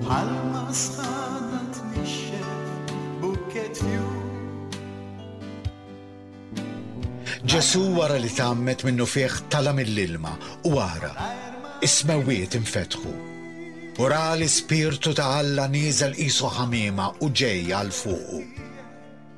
Bħalma sħana tnixxef bukket fju. Ġesù wara li tgħammed minnufih tala' mill-ilma u ara, is-smewwiet infetħu, u ra l-Ispirtu ta' Alla nieżel qisu ħamiema u ġej għal fuqu.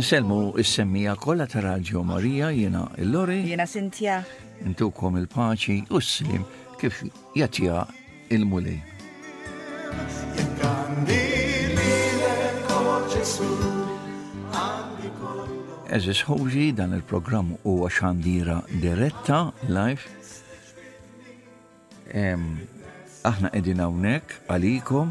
Inselmu is-semmija kollha ta' Radju Marija jiena il-Lori. Jiena Sintja. Intukom il-paċi u s-slim kif jatja il-mulej. Eżis ħuġi dan il-programm huwa xandira diretta live. Aħna qegħdin hawnhekk għalikom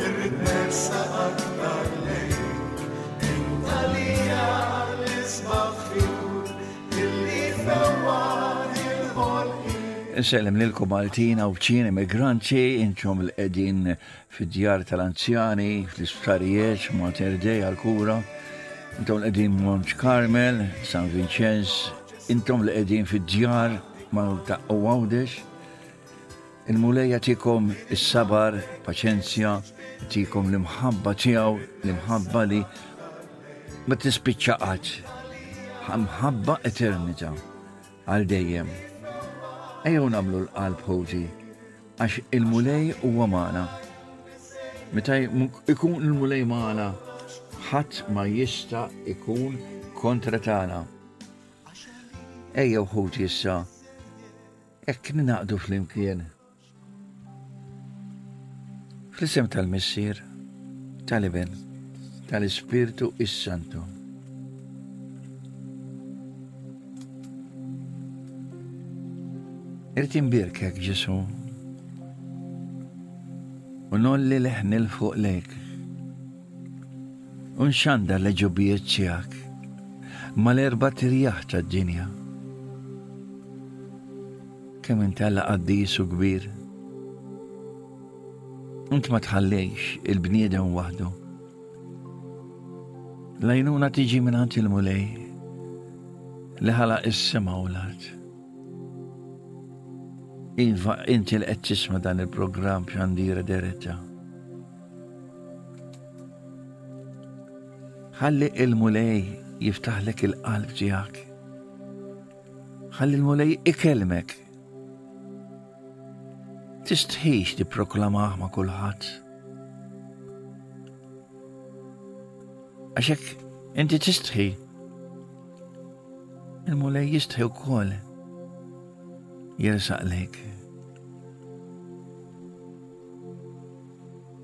Irrid nersa aktar lejk, int għalija l-isbaħ fjur illi fewwar il-ħolqien. Insellem lilkom Maltin, Għawdxin, immigranti, intom il qegħdin fid-djar tal-anzjani, fl-isptarijiet, Mater Dei għal-kura, intom li qegħdin Mont Carmel, San Vincenz, intom li qegħdin fid-djar Malta u Għawdex, Il-Mulej jagħtikom is-sabar, paċenzja, jagħtikom l-imħabba tiegħu, l-imħabba li ma tispiċċa qatt. Mħabba eternita għal dejjem. Ejjew nagħmlu l-qalb ħoti għax il-Mulej huwa magħna. Meta ikun il-Mulej magħna, ħadd ma jista' ikun kontra tagħna. Ejjew ħoti issa Hekk ningħaqdu flimkien fl-isem tal-Missier, tal-Iben, tal-Ispirtu is-Santu. Irrid imbirkek Ġesu' u nolli leħni l-fuq lejk. U nxandar l-għeġubijiet tiegħek mal-erbat irjaħ tad-dinja. Kemm int Alla qaddis u kbir. Int ma tħallejx il-bniedem waħdu. Lajnuna tiġi minn il-mulej li ħala is-sema u l-art. Iva, inti l-qed tisma dan il-programm xandira deretta. Ħalli il-Mulej jiftaħlek il-qalb tiegħek. Ħalli l-Mulej ikelmek. Tistħix tipproklamah ma' kulħadd. Għaxek inti tistħi. Il-Mulej jistħi wkoll jersaq lejk.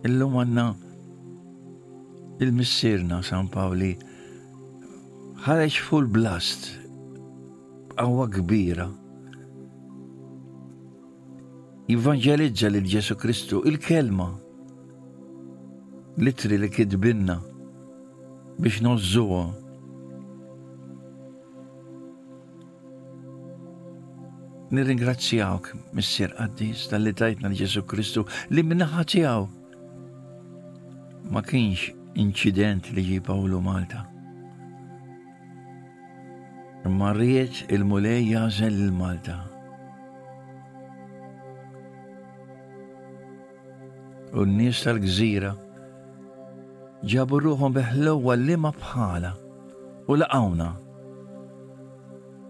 Illum għanna il-missirna San Pawli ħareġ full blast għawa kbira jivanġelizza lil Ġesu Kristu il-kelma litri li kitbinna biex nozzuwa Nirringrazzjawk, Missier Qaddis, tal-li tajtna l-Ġesu Kristu li minnaħa tiegħu ma kienx inċident li ġibawlu Malta. Marriet il-mulej jażel il-Malta. U n-nies tal-gżira ġabu ruħhom beħlowa liema bħala u laqawna.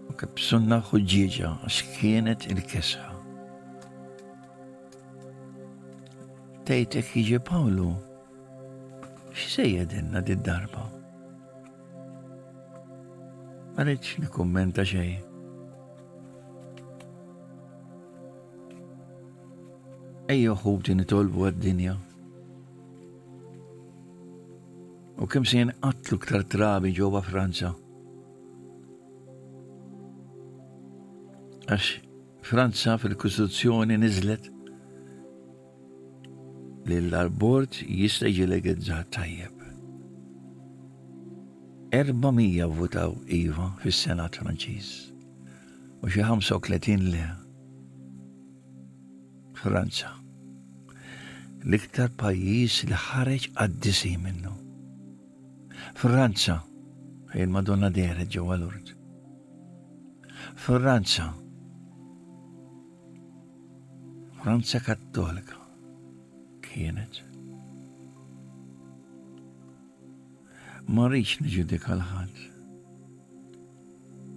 U kibsunna ħuġġieġa għax kienet il-kesħa. Tejtek jiġi Pawlu, x'sejjedinna did-darba? Ma rridx nikkummenta xejn. Ejja ħuti nitolbu għad-dinja. U kemm se jinqatlu ktar trabi ġewwa Franza. Għax Franza fil-Kostituzzjoni niżlet li l-arbord jista' jiġi legalizzat tajjeb. 400 votaw Iva fis-Senat Franċiż. u xi 35 le. Franza. L-iktar pajjiż li ħareġ qaddisi minnu. Franza fejn Madonna dehret ġewwa Lurd. Franza. Franza Kattolika kienet. Ma rridx niġġudika 'l ħadd.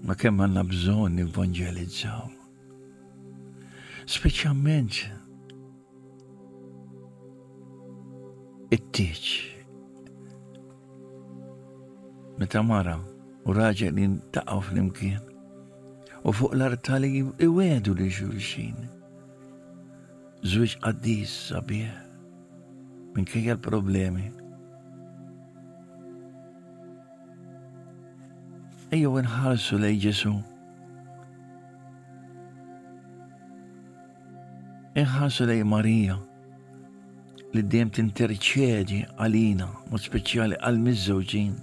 Ma kemm għandna bżonn nivvanġelizzaw. Speċjalment it-tieġ. Meta mara u raġel jintaqgħu flimkien u fuq l-artali iwedu li xulxin. Żwieġ qaddis, sabiħ, minkejja l-problemi. Ejjew inħarsu lej Ġesu. Inħarsu lej Marija li dejjem tinterċedi għalina, mod speċjali għal miżżewġin.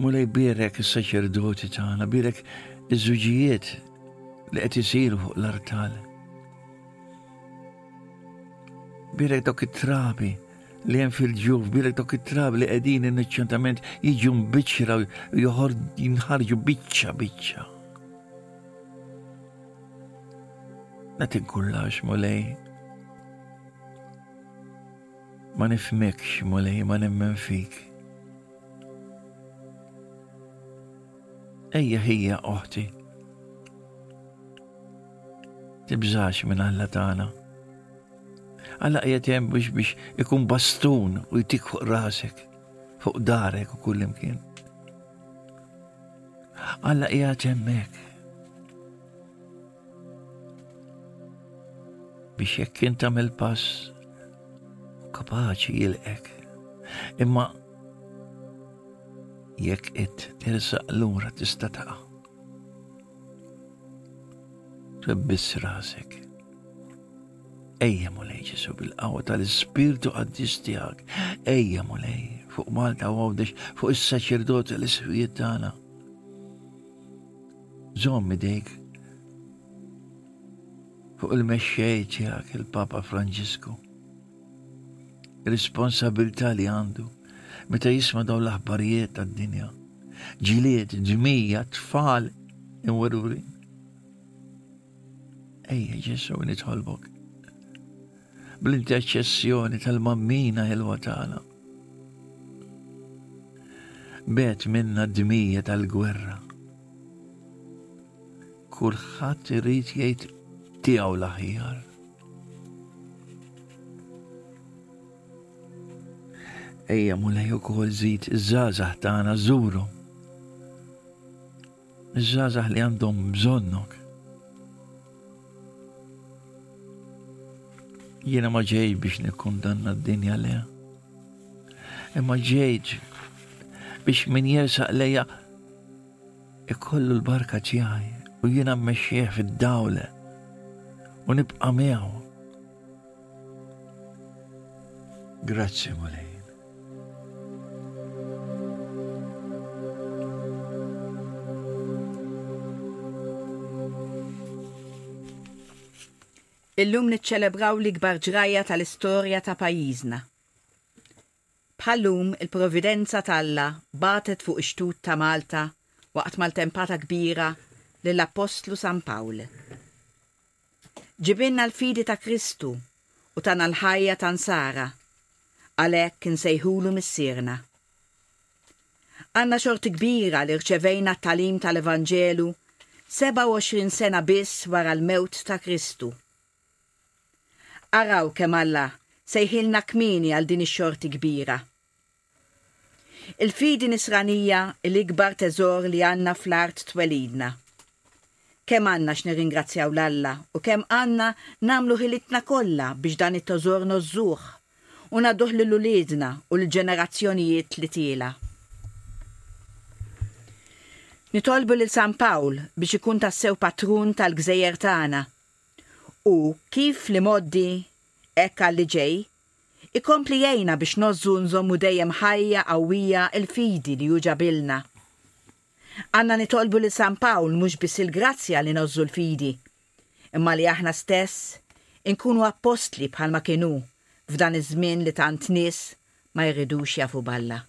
Mulej bierek is-saċerdoti tagħna, bierek iż-żwiġijiet li qed isiru fuq l-artal. Bierek dawk it-trabi li hemm fil-ġuf, bierek dawk it-trabi li qegħdin innoċentament jiġu mbiċċra joħor jinħarġu biċċa biċċa. Natik kullax, mulej, Ma nifhmekx, Mulej, ma nemmen fik. Ejja ħija oħti. Tibżax minn Alla tagħna. Alla qiegħed hemm biex biex ikun bastun u jtik fuq rasek, fuq darek u kull imkien. Alla qiegħed hemmhekk. Biex jekk int tagħmel pass kapaċi jilqek. Imma jekk qed tersaq lura tista' taqa'. Tbebbis rasek. Ejja mulej Ġesu bil-qawwa tal-ispirtu qaddis tiegħek. Ejja mulej fuq Malta u għawdex fuq is-saċerdoti l-isħwijiet tagħna. Żomm idejk fuq il-mexxej tiegħek il-Papa Franġisku. Responsabilità li għandu meta jisma' dawn l-aħbarijiet tad-dinja. Ġilied, dmija, tfal imwerwrin. Ejja, Ġesu, nitolbok, bl-interċessjoni tal-mammina ħelwa tagħna. Bet minna dmija tal-gwerra. Kulħadd irid jgħid tiegħu l-aħjar. Ejja mulej ukoll żid iż-żgħażagħ tagħna żuru. Iż-żgħażagħ li għandhom bżonnok. Jiena ma ġejt biex nikkundanna d-dinja le. Imma ġejt biex min jersaq lejja ikollu l-barka tiegħi u jiena mmexxih fid-dawle u nibqa' miegħu. Grazzi Mulej. Illum niċċelebraw l-ikbar ġrajja tal-istorja ta' pajjiżna. Bħallum il-providenza t'Alla batet fuq ix-xtut ta' Malta waqt maltempata kbira lill-Appostlu San Pawl. Ġibilna l-fidi ta' Kristu u tana l-ħajja ta' Nsara, għalhekk insejħulu Missierna. Għandna xorti kbira li rċevejna t-tagħlim tal-Evanġelu 27 sena biss wara l-mewt ta' Kristu. Araw kemm Alla sejħilna kmieni għal din ix-xorti kbira. Il-fidi nisranija hi l-ikbar teżor li għandna fl-art twelidna. Kemm għandna x'nirringrazzjaw 'l Alla u kemm għandna nagħmlu ħilitna kollha biex dan it-teżor ngħożżuh u ngħadduh lil uliedna u l-ġenerazzjonijiet li tiela'. Nitolbu lil San Pawl biex ikun tassew patrun tal-gżejjer tagħna u, kif fl-imgħoddi, hekk għal li ġej, Ikompli jgħinna biex ngħożżu u nżommu dejjem ħajja, qawwija, il-fidi li hu ġabilna. Għandna nitolbu lil San Pawl mhux biss il-grazzja li ngħożżu l-fidi, imma li aħna stess inkunu appostli bħalma kien hu f'dan iż-żmien li tant nies ma jridux jafu b'Alla.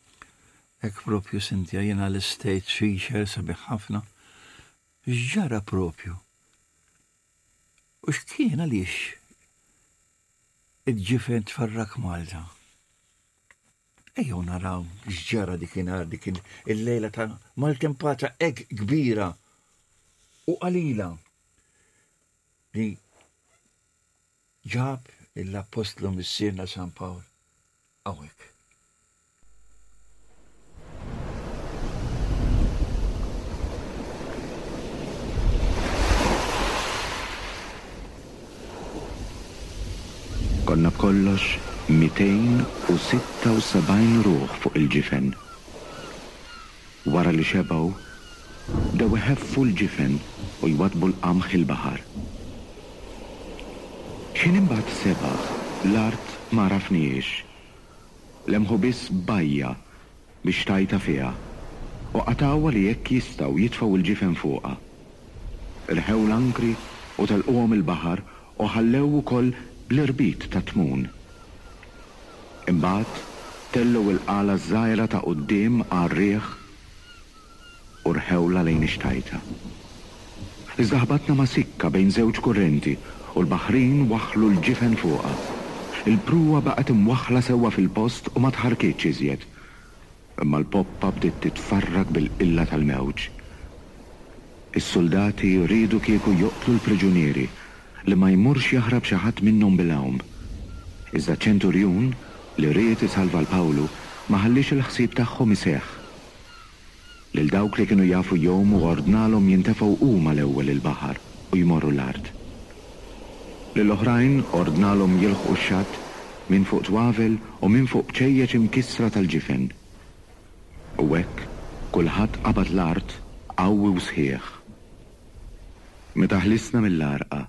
Hekk proprju Cynthia, jien għal estate Fisher sabiħ ħafna, x'ġara proprju? U x'kien għaliex id-ġifen tfarrak Malta? Ejjew naraw x'ġara dik inhar dik il-lejla ta' maltempata hekk kbira u qalila li Ġab l-Appostlu Missierna San Pawl hawnhekk. Konna b'kollox 276 ruħ fuq il-ġifen. Wara li xebgħu, bdew iħeffu l-ġifen u jwaddbu l-qamħ il-baħar. X'ħin imbagħad sebaħ, l-art ma għarafnihiex. Lemħu biss bajja biex tajta fiha u qatgħuha li hekk jistgħu jitfgħu l-ġifen fuqha. Irħew l-ankri u telquhom il-baħar U ħallew ukoll l-irbit tat-tmun. Imbagħad tellgħu l-qala ż-żgħira ta' quddiem għar-riħ u rħewlha lejn ix-xtajta. Iżda ħbatna ma' sikka bejn żewġ kurrenti u l-baħrin waħħlu l-ġifen fuqha. Il-pruwa baqgħet imwaħħla sewwa fil-post u ma tħarkitx iżjed. Imma l-poppa bdiet titfarrak bil-qilla tal-mewġ. Is-suldati riedu kieku joqtlu l-priġunieri, li ma jmurx jaħrab xi ħadd minnhom bil-għawm. Iżda ċ-ċenturjun, li ried isalva 'l Pawlu, ma ħalliex il-ħsieb tagħhom iseħħ. Lil dawk li kienu jafu jgħumu ordnalhom jintefgħu huma l-ewwel il-baħar u jmorru l-art. Lill-oħrajn ordnalhom jilħqu x-xatt minn fuq twavel u minn fuq bċejjeċ imkissra tal-ġifen. U hekk kulħadd qabad l-art qawwi u sħiħ. Meta ħlisna mill-għarqa,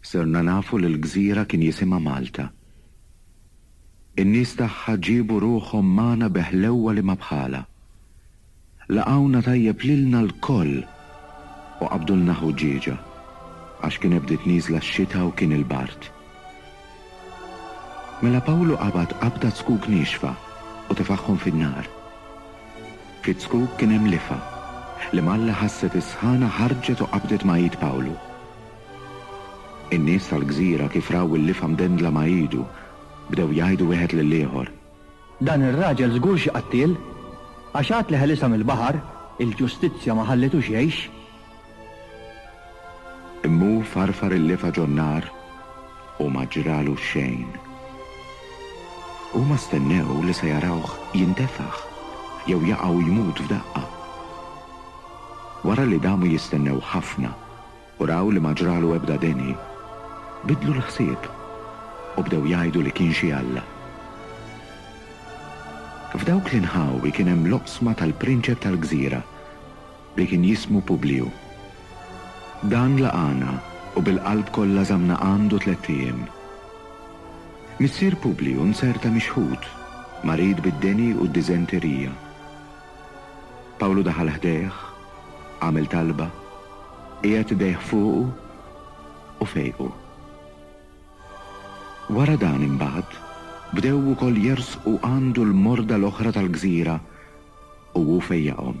sirna nafu li l-gżira kien jisimha Malta. In-nies tagħha ġiebu ruħhom magħna bi ħlewwa li ma bħalha. Laqgħuna tajjeb lilna lkoll u qabdulna ħuġġieġa għax kienet bdiet nieżla x-xita u kien il-bard. Mela Pawlu qabad qabda zkuk niexfa u tefagħhom fin-nar. Fiż-zkuk kien hemm lifa, li m'Alla ħasset is-sħana ħarġet u qabdet ma' id Pawlu. In-nies tal-gżira kif raw il-lifa mdendla ma' idu, bdew jgħidu wieħed lill-ieħor. Dan ir-raġel żgur xi qattiel, għax għad li ħelisha mill-baħar, il-ġustizzja ma ħallitux jgħix. Imma hu farfar il-lieva ġon-nar u ma ġralu xejn. Huma stennew li se jarawh jintefaħ jew jaqa' u jmut f'daqqa. Wara li damu jistennew ħafna, U raw li ma ġralu ebda deni, biddlu l-ħsieb u bdew jgħidu li kien xi alla. F'dawk l-inħawi kien hemm l-oqsma tal-prinċep tal-gżira li kien jismu Publiju. Dan laqagħna u bil-qalb kollha żammna għandu tlett ijiem. Missier Publiju nserta mixħut, marid bid-deni u d-diżenterija. Pawlu daħal ħdejh, għamel talba, qiegħed idejh fuqu u fejqu. Wara dan imbagħad bdew ukoll jersqu għandu l-morda l-oħra tal-gżira u hu fejjaqhom.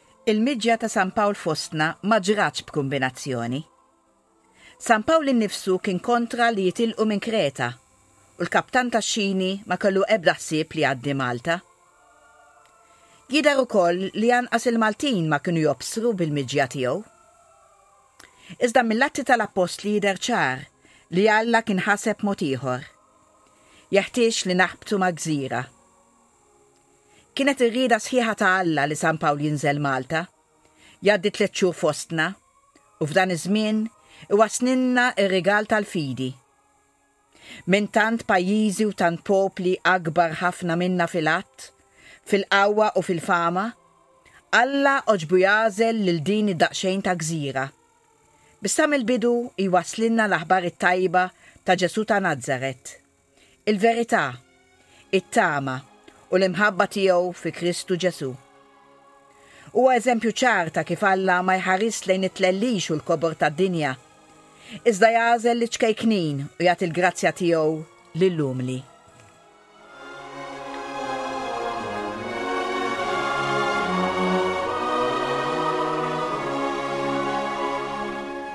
Il-miġja ta' San Pawl fostna ma ġratx b'kumbinazzjoni. San Pawl innifsu kien kontra li jitilqu minn Kreta u l-kaptan tax-xini ma kellu ebda ħsieb li jgħaddi Malta. Jidher ukoll li anqas il-Maltin ma kienu jobsru bil-miġja tiegħu. Iżda mill-Atti tal-Appostli jidher ċar li Alla kien ħaseb mod ieħor. Jeħtieġ li naħbtu ma' gżira. Kienet ir-rieda sħiħa ta' Alla li San Pawl jinżel Malta, jgħaddi tliet xhur fostna, u f'dan iż-żmien iwasslilna r-rigal tal-fidi. Minn tant pajjiżi u tant popli akbar ħafna minna fil-għadd, fil-qawwa u fil-fama, Alla għoġbu jagħżel lil din id-daqsxejn ta' gżira, biex sa mill-bidu jwasslilna l-aħbar it-tajba ta' Ġesù ta' Nazaret. il-verità, it-tama, u l-imħabba tiegħu fi Kristu Ġesù. Huwa eżempju ċar ta' kif Alla ma jħarisx lejn it-tlellix u l-kobor tad-dinja, iżda jagħżel liċ-ċkejknin u jagħti l-grazzja tiegħu lill-umli.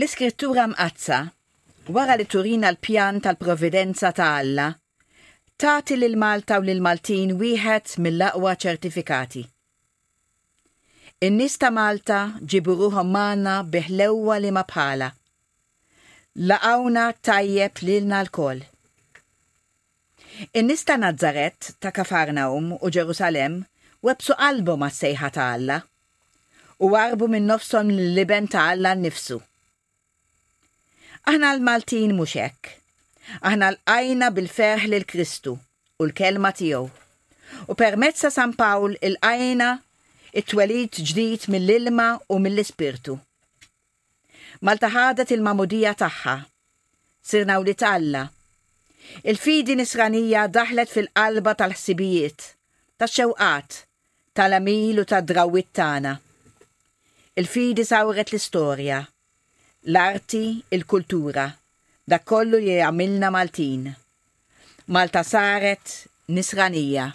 L-Iskrittura Mqaddsa, wara li turina l-pjan tal-providenza ta' Alla, tagħti lil Malta u lil Maltin wieħed mill-aqwa ċertifikati. In-nies ta' Malta ġiebu ruħhom magħna bi ħlewwa li ma bħalha. Laqgħuna tajjeb lilna lkoll. In-nies ta' Nazaret, ta' Kafarnahum u Ġerusalemm webbsu qalbhom għas-sejħa ta' Alla, u għarrbu minn nofshom lill-Iben ta' Alla nnifsu. Aħna l-Maltin mhux hekk. Aħna lqajna bil-ferħ lil Kristu u l-kelma tiegħu. U permezz ta' San Pawl ilqajna t-twelid ġdid mill-ilma u mill-Ispirtu. Malta ħadet il-magħmudija tagħha. Sirna wlied Alla. Il-fidi Nisranija daħlet fil-qalba tal-ħsibijiet, tax-xewqat, tal-għemil u tad-drawwiet tagħna. Il-fidi sawret l-istorja, l-arti, il-kultura, dak kollu li jagħmilna Maltin. Malta saret Nisranija.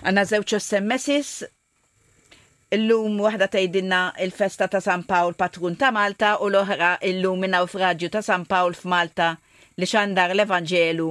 Għandna żewġ SMSs. Illum waħda tgħidilna il-festa ta' San Pawl patrun ta' Malta u l-oħra illum in-nawfraġju ta' San Pawl f'Malta li xandar l-Evanġelu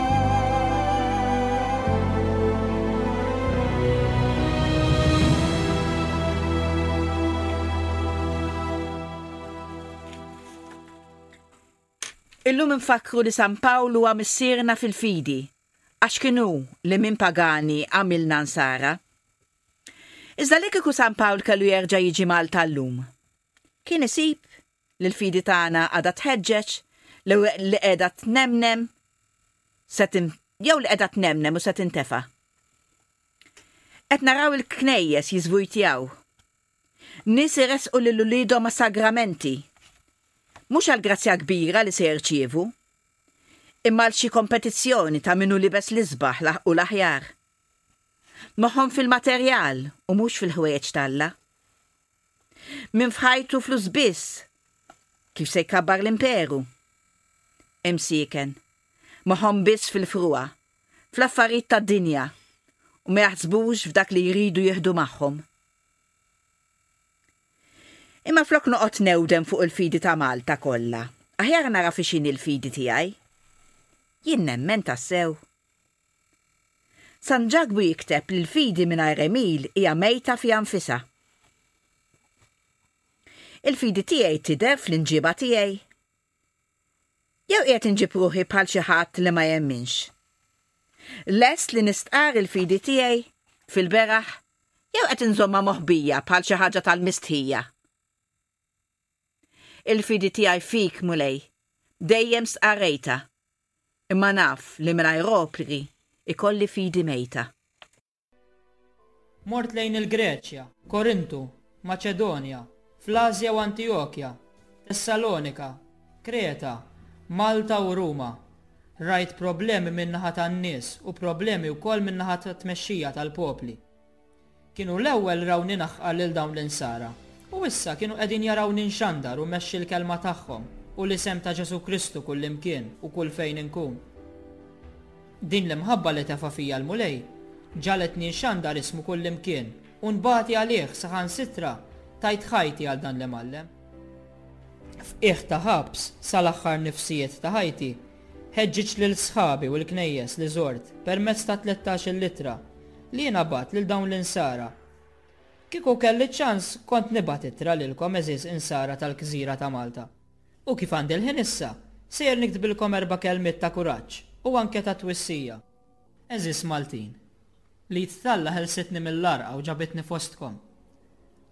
Illum infakkru li San Pawl huwa missierna fil-fidi, għax kien hu li minn pagani għamilna nsara. Iżda li kieku San Pawl kellu jerġa' jiġi Malta llum, kien isib li l-fidi tagħna għadha tħeġġeġ, li qiegħda tnemnem se tin jew li qiegħda tnemnem u se tintefa'. Qed naraw il-knejjes jiżvujtjaw. Nies iressqu lil uliedhom għas-sagramenti. Mhux għal grazzja kbira li se jirċievu, imma għal xi kompetizzjoni ta' min hu libes l-isbaħ u l-aħjar. Moħħhom fil-materjal u mhux fil-ħwejjeġ t'Alla. Min f'ħajtu flus biss, kif se jkabbar l-imperu? Imsieken, moħħhom biss fil-frugħa, fl-affarijiet tad-dinja, u ma jaħsbux f'dak li jridu jieħdu magħhom. Imma flok noqgħod newdem fuq il-fidi ta' Malta kollha, aħjar nara fi x'inhi l-fidi tiegħi. Jien nemmen tassew San Ġakbu jikteb li l-fidi mingħajr għemil hija mejta fiha nfisha. Il-fidi tiegħi tidher fl-inġieba tiegħi? Jew qiegħed inġib ruħi bħal xi ħadd li ma jemminx? Lest li nistqarr il-fidi tiegħi fil-beraħ jew qed inżommha moħbija bħal xi ħaġa tal-mistħija? Il-fidi tiegħi fik, Mulej, dejjem stqarrejtha Imma naf li mingħajr opri jkolli fidi mejta. Mort lejn il-Greċja, Korintu, Maċedonja, fl-Asja u Antijokja, Tessalonika, Kreta, Malta u Ruma. Rajt problemi min-naħa tan-nies u problemi wkoll min-naħa tat-tmexxija tal-popli. Kienu l-ewwel rawni naħħqar lil dawn l-insara, u issa kienu qegħdin jarawni nxandar u mmexxi l-kelma tagħhom u l-isem ta' Ġesù Kristu kullimkien u kulfejn inkun. Din l-imħabba li tefa' fija l-Mulej ġagħletni nxandar ismu kullimkien u nbati għalih saħansitra tajt ħajti għal dan l-Imgħallem. F'qiegħ ta' ħabs, sal-aħħar nifsijiet ta' ħajti, Ħeġġiġt lil sħabi u l-knejjes li żort permezz ta' tlettax-il ittra li jien għabadt lil dawn l-insara. Kieku kelli ċ-ċans kont nibgħat ittra lilkom għeżież insara tal-gżira ta' Malta. U kif għandi l-ħin issa, sejjer niktbilkom erba' kelmiet ta' kuraġġ u anke ta' twissija. Għeżież Maltin, l-id t'Alla ħelsitni mill-għarqa u ġabitni fostkom.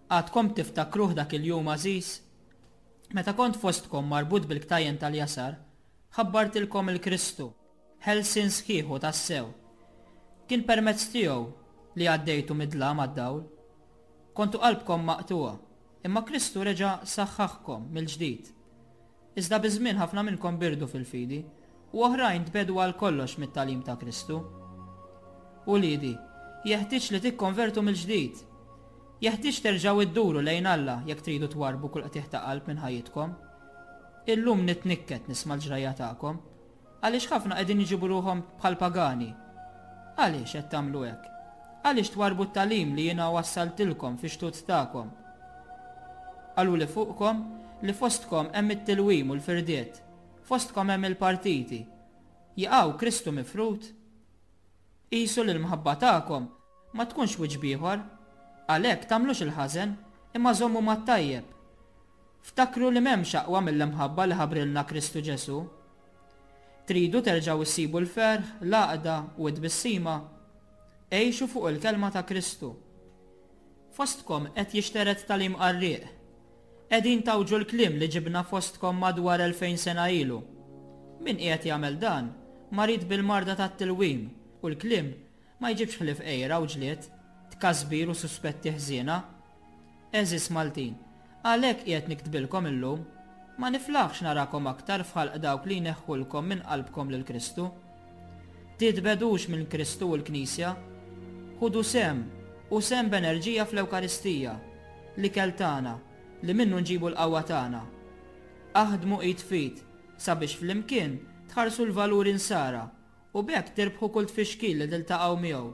Għadkom tiftakruh dak il-jum għażiż? Meta kont fostkom marbut bil-ktajjen tal-jasar, ħabbartilkom il-Kristu, ħelsien sħiħ u tassew. Kien permezz tiegħu li għaddejtu mid-dlam għad-dawl. Kontu qalbkom maqtugħa, imma Kristu reġa' saħħaħkom mill-ġdid. Iżda biż-żmien ħafna minnkom birdu fil-fidi. u oħrajn tbegħdu għal kollox mit-tagħlim ta' Kristu. Uliedi, jeħtieġ li tikkonvertu mill-ġdid. Jeħtieġ terġgħu idduru lejn Alla jekk tridu twarrbu kull qtigħ ta' qalb minn ħajjitkom. Illum nitnikket nisma' l-ġrajja tagħkom. Għaliex ħafna qegħdin iġibu ruħhom bħall-pagani? Għaliex qed tagħmlu hekk? Għaliex twarrbu t-tagħlim li jiena wassaltilkom fix-xtut tagħkom? Qaluli fuqkom li fostkom hemm it-tilwim u l-firdiet. Fostkom hemm il-partiti. Jaqaw Kristu mifrud? Qisu li l-mħabba tagħkom ma tkunx wiċċ b'ieħor. Għalhekk tagħmlux il-ħażen, imma żommu mat-tajjeb. Ftakru li m'hemmx aqwa mill-imħabba li ħabrilna Kristu Ġesù. Tridu terġgħu issibu l-ferħ, l-għaqda, u t-tbissima? Għixu fuq il-kelma ta' Kristu. Fostkom qed jixtered tagħlim qarrieq. Qegħdin tgħawġu l-kliem li ġibna fostkom madwar elfejn sena ilu. Min qiegħed jagħmel dan marid bil-marda tat-tilwim u l-kliem ma jġibx ħlief għira u ġlied, tkasbir u suspetti ħżiena. Għeżież Maltin, Għalhekk qiegħed niktbilkom illum, ma niflaħx narakom aktar f'ħalq dawk li jneħħulkom minn qalbkom lil Kristu. Titbegħdux minn Kristu u l-Knisja. Ħudu sehem, u sehem b'enerġija fl-Ewkaristija, l-ikel tagħna, li minnu nġibu l-qawwa tagħna. Aħdmu id f'id sabiex flimkien tħarsu l-valuri Nsara U b'hekk tirbħu kull tfixkil li tiltaqgħu miegħu.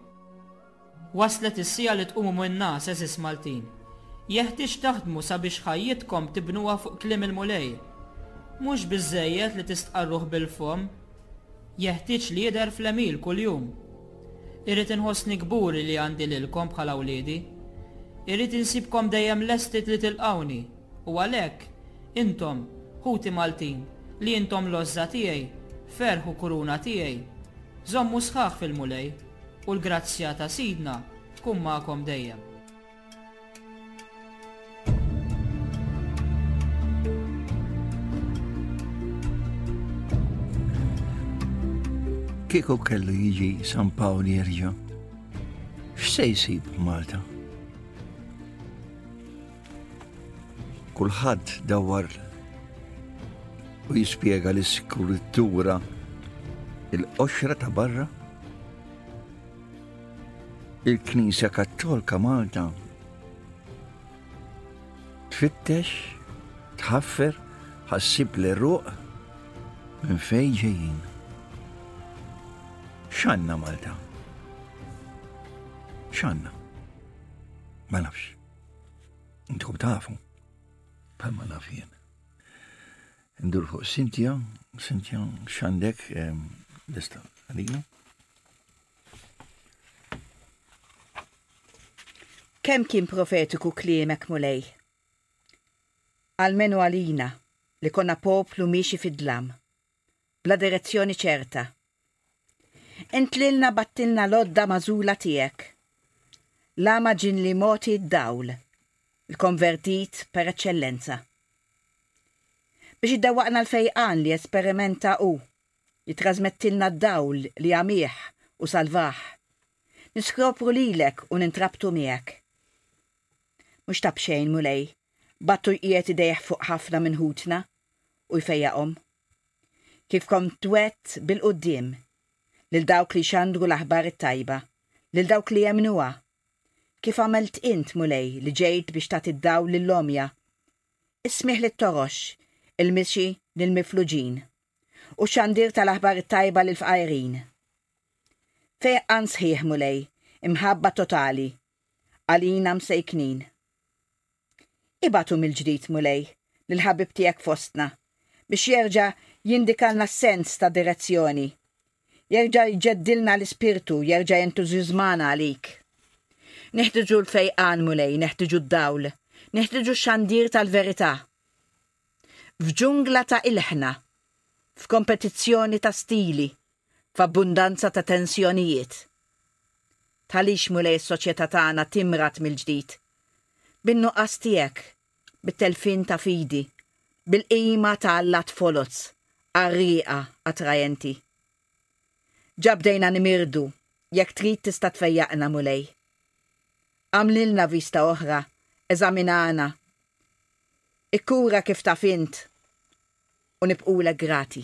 Waslet is-siegħa li tqumu min-ngħas għeżież Maltin. Jeħtieġ taħdmu sabiex ħajjitkom tibnuha fuq kliem il-Mulej. Mhux biżżejjed li tistqarruh bil-fomm. Jeħtieġ li jidher fl-għemil kuljum. Irrid inħossni kburi li għandi lilkom bħala wliedi. Irrid insibkom dejjem lesti li tilqgħuni. U għalhekk, intom, ħuti Maltin, li intom l-għożża tiegħi, ferħ u kuruna tiegħi, żommu sħaħ fil-Mulej, u l-grazzja ta' Sidna tkun magħkom dejjem. kieku kellu jiġi San Pawl jirġa. X'se jsib Malta? Kulħadd dawwar u jispjega l-iskrittura il-qoxra ta' barra il-Knisja Kattolka Malta tfittex, tħaffer, ħassib l ruq minn fej ġejjin. Xanna Malta? Xanna? Ma nafx. Intkom tafu, bħalma naf jien. Ndur fuq Sintja, Sintja, xandek, desta, għalina. Kem kien profetiku kliemek mulej? Almenu għalina li konna poplu miexi fid-dlam. bla direzzjoni ċerta. Int lilna battilna l-għodda magħżula tiegħek, l-agħma ġieli mogħti d-dawl, il-konvertit per eċċellenza. Biex iddewwaqna l-fejqan li esperimenta hu, jittrażmettilna d-dawl li għamieh u salvah, niskopru lilek u nintrabtu miegħek. Mhux ta' b'xejn, Mulej, bagħttu jqiegħed idejh fuq ħafna minn ħutna u jfejjaqhom. Kif kont twegħdt bil-quddiem, lil dawk li jxandru l-aħbar it-tajba, lil dawk li jemmnuha, kif għamilt int, Mulej, li ġejt biex tagħti d-dawl lill-għomja, is-smigħ lit-torox, il-mixi lill-mifluġin, u x-xandir tal-aħbar it-tajba lill-fqajrin. Fejqan sħiħ, Mulej, imħabba totali, għalina msejknin. Ibagħtu mill-ġdid, Mulej, lill-ħabib tiegħek fostna, biex jerġa' jindikalna s-sens ta' direzzjoni, jerġa' jġeddilna l-ispirtu, jerġa' jentużjużmana għalik. Neħtieġu l-fejqan, Mulej, neħtieġu d-dawl, neħtieġu x-xandir tal-verità. F'ġungla ta' ilħna, f'kompetizzjoni ta' stili, f'abbundanza ta' tensjonijiet. Tagħlix Mulej is-soċjetà tagħna timrad mill-ġdid? Bin-nuqqas tiegħek, bit-telfien ta' fidi, bil-qima ta' allat foloz għar-riqa attraenti. Ġa bdejna nimirdu, jekk trid tista' tfejjaqna Mulej. Agħmlilna vista oħra, eżaminana, ikkura kif taf int u nibqgħulek grati.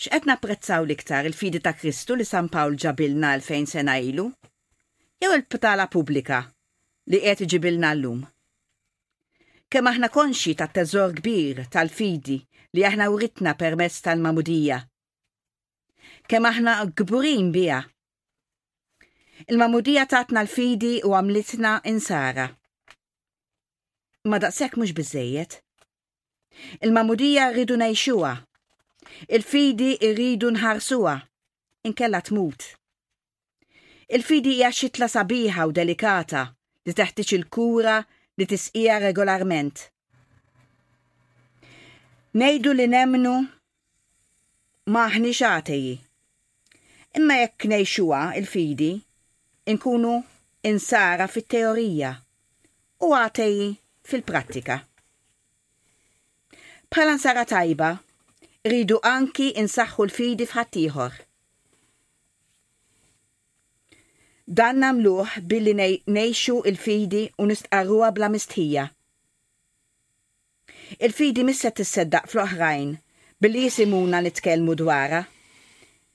X'qed napprezzaw l-iktar, il-fidi ta' Kristu li San Pawl ġabilna elfejn sena ilu, jew il-btala pubblika li qiegħed iġibilna llum? Kemm aħna konxji tat-teżor kbir tal-fidi li aħna writna permezz tal-magħmudija? Kemm aħna kburin biha? Il-magħmudija tatna l-fidi u għamlitna insara. Imma daqshekk mhux biżżejjed. Il-magħmudija rridu ngħixuha. Il-fidi rridu nħarsuha, inkella tmut. Il-fidi hija xitla sabiħa u delikata li teħtieġ il-kura li tisqija regolarment. Ngħidu li nemmnu ma aħniex atei. Imma jekk ngħixuha l-fidi, inkunu Insara fit-teorija u atei fil-prattika. Bħala Nsara tajba, irridu anki nsaħħu l-fidi f'ħaddieħor. Dan nagħmluh billi ngħixu l-fidi u nistqarruha bla mistħija. Il-fidi mhix se tisseddaq fl-oħrajn billi jisimgħuna nitkellmu dwarha,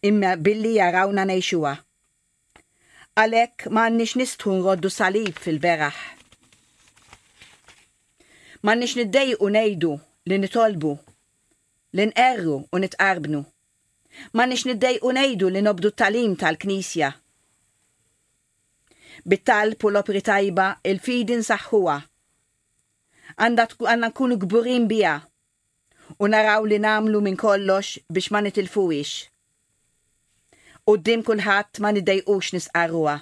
imma billi jarawna ngħixuha. Għalhekk ma għandniex nistħu nroddu salib fil-beraħ. M'għandniex niddejqu ngħidu li nitolbu, li nqerru u nitqarbnu. M'għandniex niddejqu ngħidu li nobdu t-tagħlim tal-Knisja. Bit-talb u l-opri tajba, il-fidi nsaħħuha. Għandha għandna nkunu kburin biha u naraw li nagħmlu minn kollox biex ma nitilfuhiex. Quddiem kulħadd ma niddejqux nisqarruha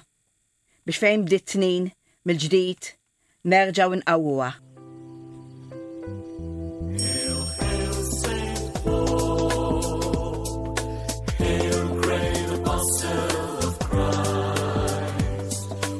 biex fejn bdiet tnin mill-ġdid nerġgħu nqawwuha.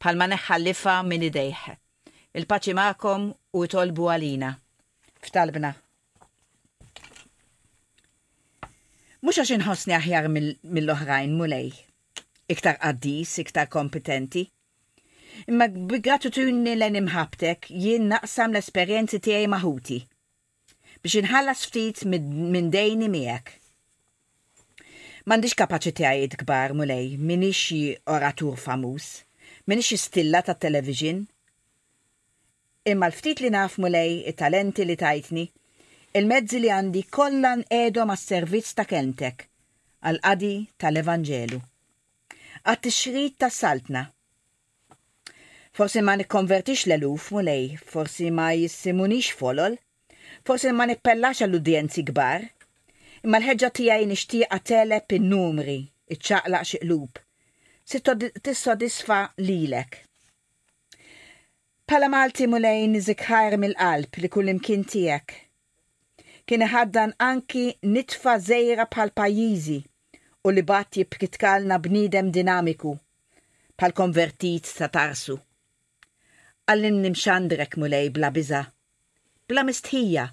bħalma neħħa l-lifa minn idejh. Il-paċi magħkom u itolbu għalina f'talbna. Mhux għax inħossni aħjar mill-oħrajn, Mulej, iktar qaddis, iktar kompetenti. Imma bi gratitudni l imħabtek jien naqsam l-esperjenzi tiegħi maħuti. biex inħallas ftit minn dejni miegħek. M'għandix kapaċitajiet kbar, Mulej, m'iniex xi oratur famuż, m'iniex xi stilla tat-television. Imma l-ftit li naf, Mulej, it-talenti li tajtni, il-mezzi li għandi kollha nqegħdhom għas-servizz ta' Kelmtek, għall-qadi tal-Evanġelu, għat-tixrid tas-Saltna, Forsi ma nikkonvertix l-eluf, Mulej, forsi ma jissimunix folol, forsi ma nippellax għall-udjenzi kbar, imma l-ħeġġa tiegħi nixtieqha tegħleb in-numri, iċċaqlaq xi qlub, tissodisfa lilek. Bħala Malti, Mulej, niżikħar mill-qalb li kullimkien tiegħek kien iħaddan anki nitfa żgħira bħal pajjiżi u li bagħat jipkitkalna bniedem dinamiku bħall-konvertit ta' Tarsu. Għallimni mxandrek, Mulej, bla biża', bla mistħija,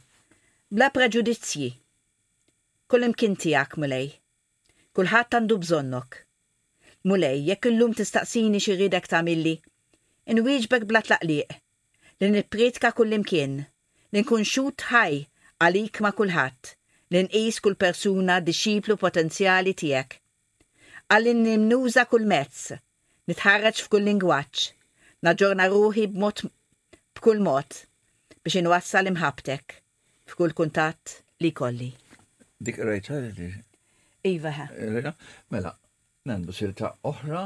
bla preġudizzji. Kullimkien tiegħek, Mulej. Kulħadd għandu bżonnok. Mulej, jekk illum tistaqsini xi rridek tagħmilli, inwieġbek bla tlaqliq, li nipprietka kullimkien, li nkun xhud ħaj għalik ma' kulħadd, li nqis kull persuna dixxiplu potenzjali tiegħek. Għallinni nuża kull mezz, nitħarreġ f'kull lingwaġġ, naġġorna ruħi b'mod b'kull mod biex inwassal imħabbtek f'kull kuntatt li jkolli. Dik qrajtha di? Iva, ha. Mela, nagħmlu silta oħra.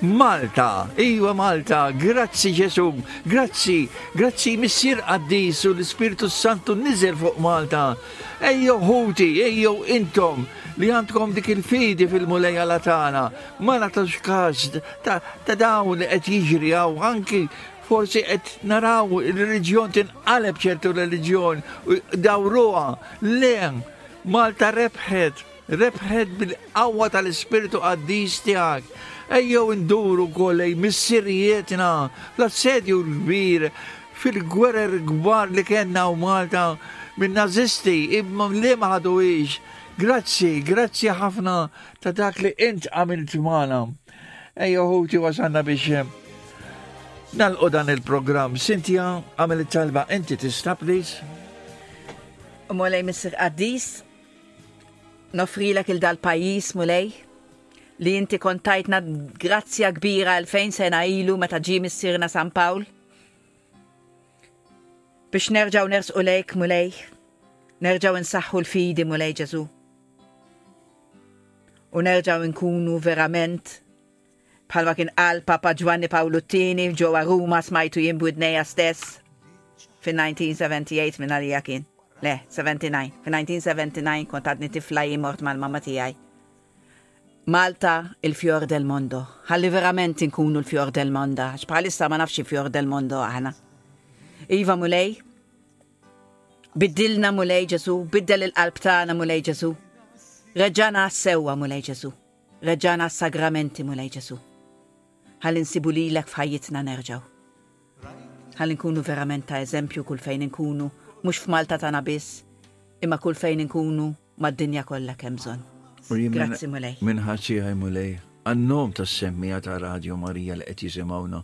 Malta! Iwa Malta! Grazzi Ġesu! Grazzi! Grazzi Missier Qaddis u l-Ispirtu Santu niżel fuq Malta! Ejjo ħuti, ejjo intom li għandkom dik il-fidi fil-mulejja latana, ma nagħtux każ ta' dawn li qed jiġri għaw anki forsi qed naraw il-reliġjon tinqaleb ċertu reliġjon u dawruha. Le, Malta rebħet! Rebħet bil-qawwa tal-Ispirtu Qaddis tiegħek. Ejjew induru wkoll lejn missirijietna fl-assedju l-kbir fil-gwerer kbar li kellna hawn Malta min-Nażisti imma li ma ħaduhiex. Grazzi, grazzi ħafna ta' dak li int għamilt magħna. Ejja ħuti wasalna biex eh, nalqu dan il-programm. Sintja, għamil it-talba inti tista' please? Mulej Mr. Qaddis, Noffrilek 'il dal-pajjiż, Mulej, li inti kont tajtna grazzja kbira elfejn sena ilu meta ġie Missierna San Pawl. Biex nerġgħu nersqu lejk, Mulej, nerġgħu nsaħħu l-fidi, Mulej Ġesù. U nerġgħu nkunu verament Bħalma kien qal Papa Ġwanni Pawlu t-Tieni ġewwa Ruma smajtu jien b'widnejja stess fin-1978 minn għalija kien, le, 79, fin-1979 kont għadni tifla jien mort mal-mamma tiegħi. Malta il-fior del mondo. Ħalli verament inkunu l-fior del mondo għax bħalissa ma nafx fior del mondo aħna. Iva Mulej, biddilna Mulej Ġesu, biddel il-qalb tagħna Mulej Ġesu. Reġġana għas-sewwa Mulej Ġesu. Reġġana għas-Sagramenti, Mulej Ġesù, ħalli nsibu lilek f'ħajjitna nerġgħu. Ħalli nkunu verament ta' eżempju kull fejn inkunu, mhux f'Malta tagħna biss, imma kull fejn inkunu mad-dinja kollha kemm bżonn. Grazzi, Mulej. Minn ħadd tiegħi, Mulej, għan-nom tas-semmiegħa ta' Radio Marija li qed jisimgħuna,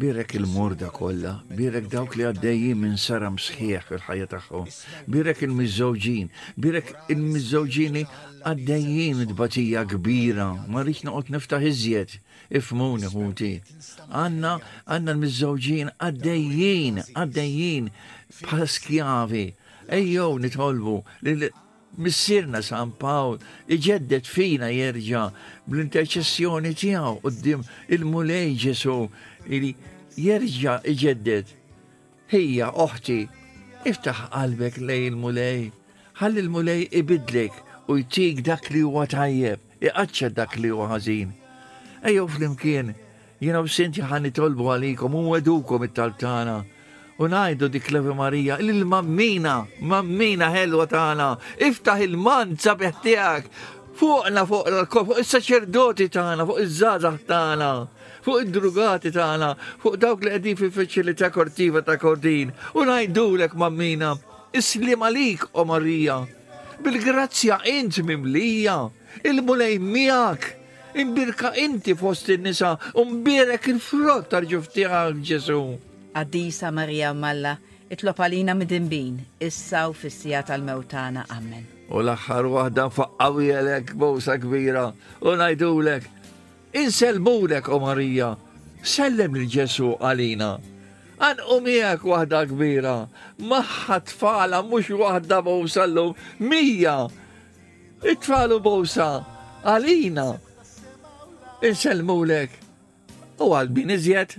Bierek il-morda kollha, bierek dawk li għaddejjin minn saram sħiħ fil-ħajja tagħhom, bierek il-miżżewġin, bierek il-miżżewġin li għaddejjin tbatija kbira, ma rridx noqgħod niftaħ iżjed, ifhmuni ħuti. Għandna għandna l-miżżewġin għaddejjin, għaddejjin bħala skjavi. Ejjew nitolbu lil Missierna San Pawl iġedded fina jerġa' bl-interċessjoni tiegħu quddiem il-Mulej Ġesù li jerġa' iġedded, Ħija, oħti, iftaħ qalbek lejn il-Mulej, ħalli l-Mulej ibiddlek u jtik dak li huwa tajjeb. Iqaċċat dak li hu ħażin. Ejjew flimkien, jiena u Sinti ħa nitolbu għalikom u nwedukom it-talb tagħna u ngħidu dik l-Ave Marija lil Mammina, Mammina ħelwa tagħna, iftaħ il-man sabiħ tiegħek fuqna fuq l-alkohol, fuq is-saċerdoti tagħna, fuq iż-żgħażagħ tagħna, fuq id-drugati tagħna, fuq dawk li qegħdin fil-faċilità kortiva ta' Kordin. U ngħidulek mammina, islim għalik o Marija, Bil-grazzja int mimlija, il-Mulej miegħek. Imbierka inti fost in-nisa u mbierek il-frott tal-ġuf tiegħek, Ġesù. Qaddisa Marija Omm Alla, itlob għalina midinbin, issa u fis-siegħa tal-mewt tagħna. Ammen. U l-aħħar waħda nfaqqgħu lilek b'għusa kbira u ngħidulek, Insellmulek, O Marija, sellem lil Ġesù għalina. Għannqu miegħek waħda kbira, magħha tfalha mhux waħda bowsa llum, mija! It-tfal u bowsa għalina. Insellmulek, u għal min iżjed?